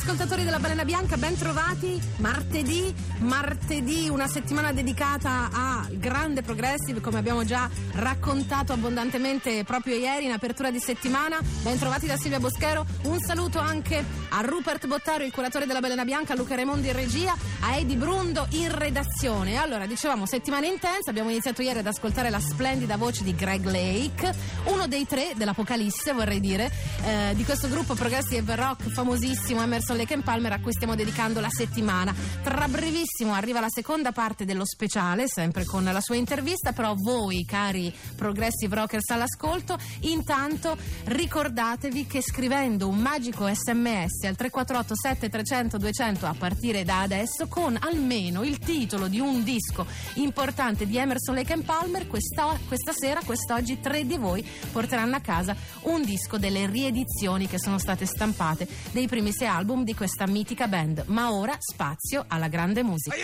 ascoltatori della Balena Bianca, ben trovati. Martedì, martedì, una settimana dedicata al grande progressive, come abbiamo già raccontato abbondantemente proprio ieri in apertura di settimana. Ben trovati da Silvia Boschero. Un saluto anche a Rupert Bottaro, il curatore della Balena Bianca, a Luca Raimondi in regia, a Edi Brundo in redazione. Allora, dicevamo, settimana intensa, abbiamo iniziato ieri ad ascoltare la splendida voce di Greg Lake, uno dei tre dell'Apocalisse, vorrei dire, eh, di questo gruppo progressive rock famosissimo Emerson Lake Palmer a cui stiamo dedicando la settimana. Tra brevissimo arriva la seconda parte dello speciale, sempre con la sua intervista, però voi cari progressive rockers all'ascolto, intanto ricordatevi che scrivendo un magico sms al 348 7300 200 a partire da adesso con almeno il titolo di un disco importante di Emerson Lake Palmer, questa, questa sera, quest'oggi tre di voi porteranno a casa un disco delle riedizioni che sono state stampate dei primi sei di questa mitica band. Ma ora spazio alla grande musica.